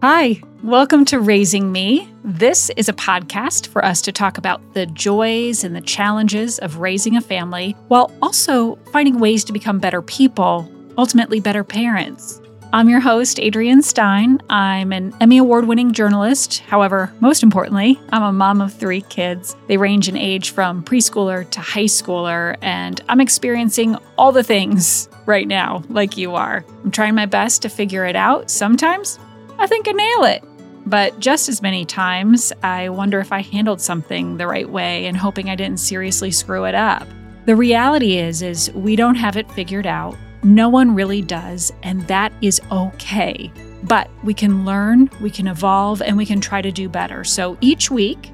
Hi, welcome to Raising Me. This is a podcast for us to talk about the joys and the challenges of raising a family while also finding ways to become better people, ultimately, better parents. I'm your host, Adrienne Stein. I'm an Emmy Award winning journalist. However, most importantly, I'm a mom of three kids. They range in age from preschooler to high schooler, and I'm experiencing all the things right now, like you are. I'm trying my best to figure it out. Sometimes I think I nail it. But just as many times, I wonder if I handled something the right way and hoping I didn't seriously screw it up. The reality is is we don't have it figured out. No one really does, and that is okay. But we can learn, we can evolve, and we can try to do better. So each week,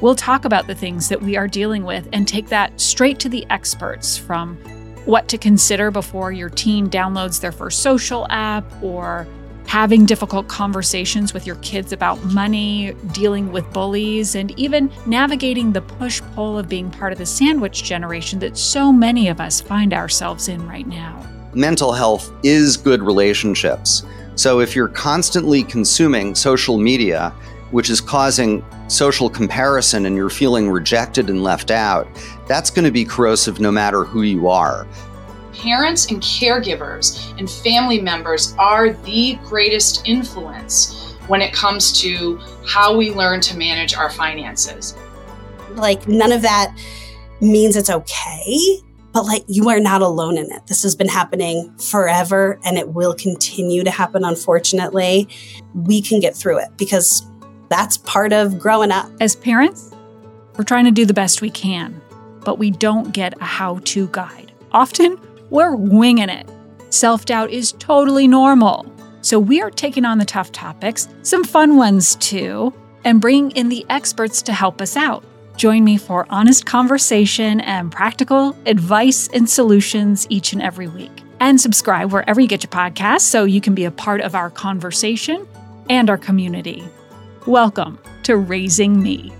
we'll talk about the things that we are dealing with and take that straight to the experts from what to consider before your teen downloads their first social app or having difficult conversations with your kids about money, dealing with bullies, and even navigating the push pull of being part of the sandwich generation that so many of us find ourselves in right now. Mental health is good relationships. So if you're constantly consuming social media, which is causing social comparison and you're feeling rejected and left out, that's going to be corrosive no matter who you are parents and caregivers and family members are the greatest influence when it comes to how we learn to manage our finances. Like, none of that means it's okay, but like, you are not alone in it. This has been happening forever and it will continue to happen, unfortunately. We can get through it because that's part of growing up. As parents, we're trying to do the best we can, but we don't get a how to guide. Often, we're winging it. Self doubt is totally normal. So we are taking on the tough topics, some fun ones too, and bringing in the experts to help us out. Join me for honest conversation and practical advice and solutions each and every week. And subscribe wherever you get your podcasts so you can be a part of our conversation and our community. Welcome to Raising Me.